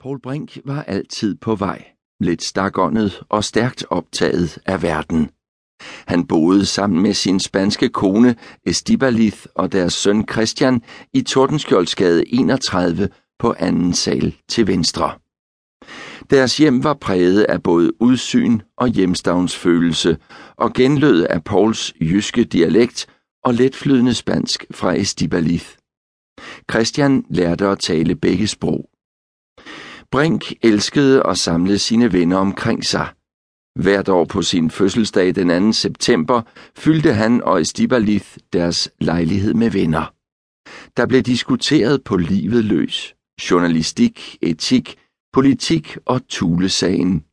Paul Brink var altid på vej, lidt stakåndet og stærkt optaget af verden. Han boede sammen med sin spanske kone Estibaliz og deres søn Christian i Tordenskjoldsgade 31 på anden sal til venstre. Deres hjem var præget af både udsyn og hjemstavnsfølelse og genlød af Pauls jyske dialekt og letflydende spansk fra Estibaliz. Christian lærte at tale begge sprog. Brink elskede at samle sine venner omkring sig. Hvert år på sin fødselsdag den 2. september fyldte han og Estibalith deres lejlighed med venner. Der blev diskuteret på livet løs. Journalistik, etik, politik og tulesagen.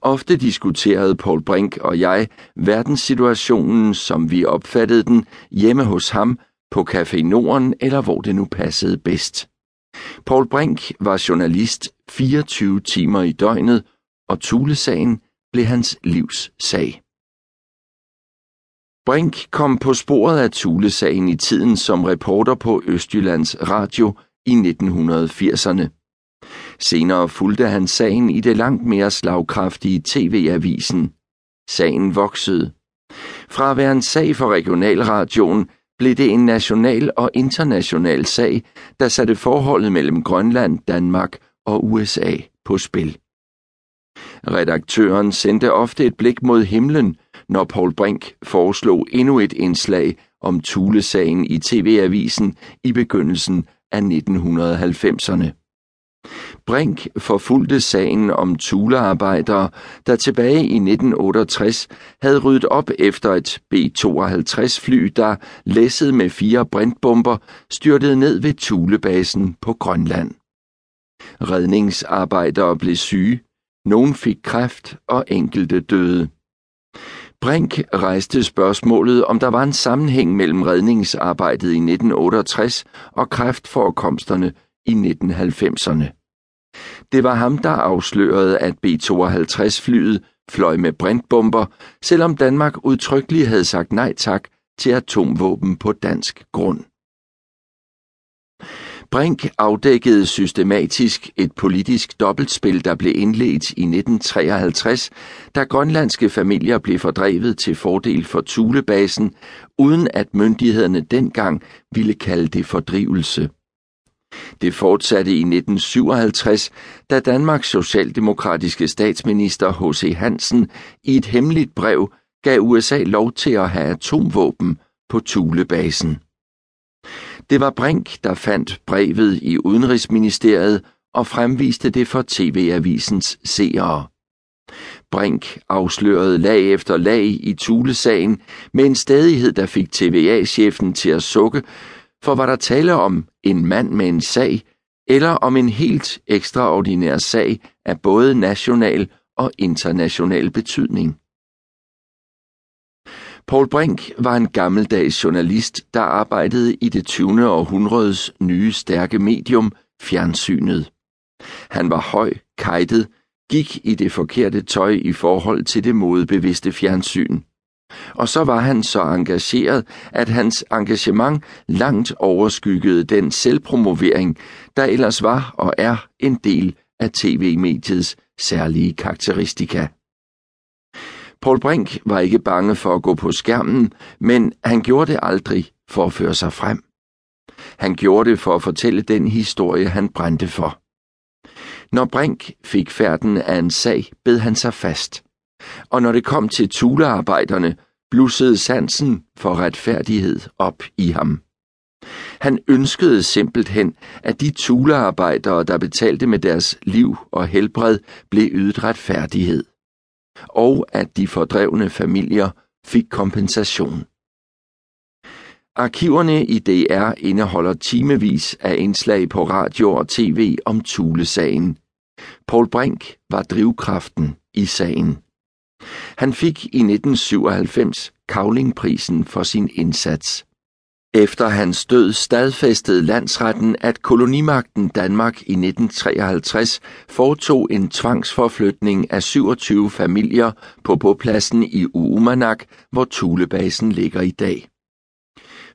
Ofte diskuterede Paul Brink og jeg verdenssituationen, som vi opfattede den, hjemme hos ham, på Café Norden eller hvor det nu passede bedst. Paul Brink var journalist 24 timer i døgnet, og Tulesagen blev hans livs sag. Brink kom på sporet af Tulesagen i tiden som reporter på Østjyllands Radio i 1980'erne. Senere fulgte han sagen i det langt mere slagkraftige TV-avisen. Sagen voksede. Fra at være en sag for regionalradioen blev det en national og international sag, der satte forholdet mellem Grønland, Danmark og USA på spil. Redaktøren sendte ofte et blik mod himlen, når Paul Brink foreslog endnu et indslag om Thule-sagen i TV-avisen i begyndelsen af 1990'erne. Brink forfulgte sagen om thulearbejdere, der tilbage i 1968 havde ryddet op efter et B-52-fly, der læsset med fire brintbomber styrtede ned ved Thulebasen på Grønland. Redningsarbejdere blev syge, nogen fik kræft og enkelte døde. Brink rejste spørgsmålet, om der var en sammenhæng mellem redningsarbejdet i 1968 og kræftforekomsterne i 1990'erne. Det var ham, der afslørede, at B-52-flyet fløj med brintbomber, selvom Danmark udtrykkeligt havde sagt nej tak til atomvåben på dansk grund. Brink afdækkede systematisk et politisk dobbeltspil, der blev indledt i 1953, da grønlandske familier blev fordrevet til fordel for Thulebasen, uden at myndighederne dengang ville kalde det fordrivelse. Det fortsatte i 1957, da Danmarks socialdemokratiske statsminister H.C. Hansen i et hemmeligt brev gav USA lov til at have atomvåben på Thulebasen. Det var Brink, der fandt brevet i Udenrigsministeriet og fremviste det for TV-avisens seere. Brink afslørede lag efter lag i Thule-sagen med en stadighed, der fik TVA-chefen til at sukke, for var der tale om en mand med en sag, eller om en helt ekstraordinær sag af både national og international betydning. Paul Brink var en gammeldags journalist, der arbejdede i det 20. århundredes nye stærke medium, fjernsynet. Han var høj, kajtet, gik i det forkerte tøj i forhold til det modebevidste fjernsyn. Og så var han så engageret, at hans engagement langt overskyggede den selvpromovering, der ellers var og er en del af tv-mediets særlige karakteristika. Paul Brink var ikke bange for at gå på skærmen, men han gjorde det aldrig for at føre sig frem. Han gjorde det for at fortælle den historie, han brændte for. Når Brink fik færden af en sag, bed han sig fast. Og når det kom til tulearbejderne, blussede sansen for retfærdighed op i ham. Han ønskede simpelthen, at de tulearbejdere, der betalte med deres liv og helbred, blev ydet retfærdighed og at de fordrevne familier fik kompensation. Arkiverne i DR indeholder timevis af indslag på radio og tv om Tulesagen. Paul Brink var drivkraften i sagen. Han fik i 1997 Kavlingprisen for sin indsats. Efter hans død stadfæstede landsretten, at kolonimagten Danmark i 1953 foretog en tvangsforflytning af 27 familier på bopladsen i Uumanak, hvor Tulebasen ligger i dag.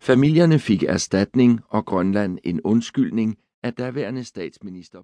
Familierne fik erstatning og Grønland en undskyldning af daværende statsminister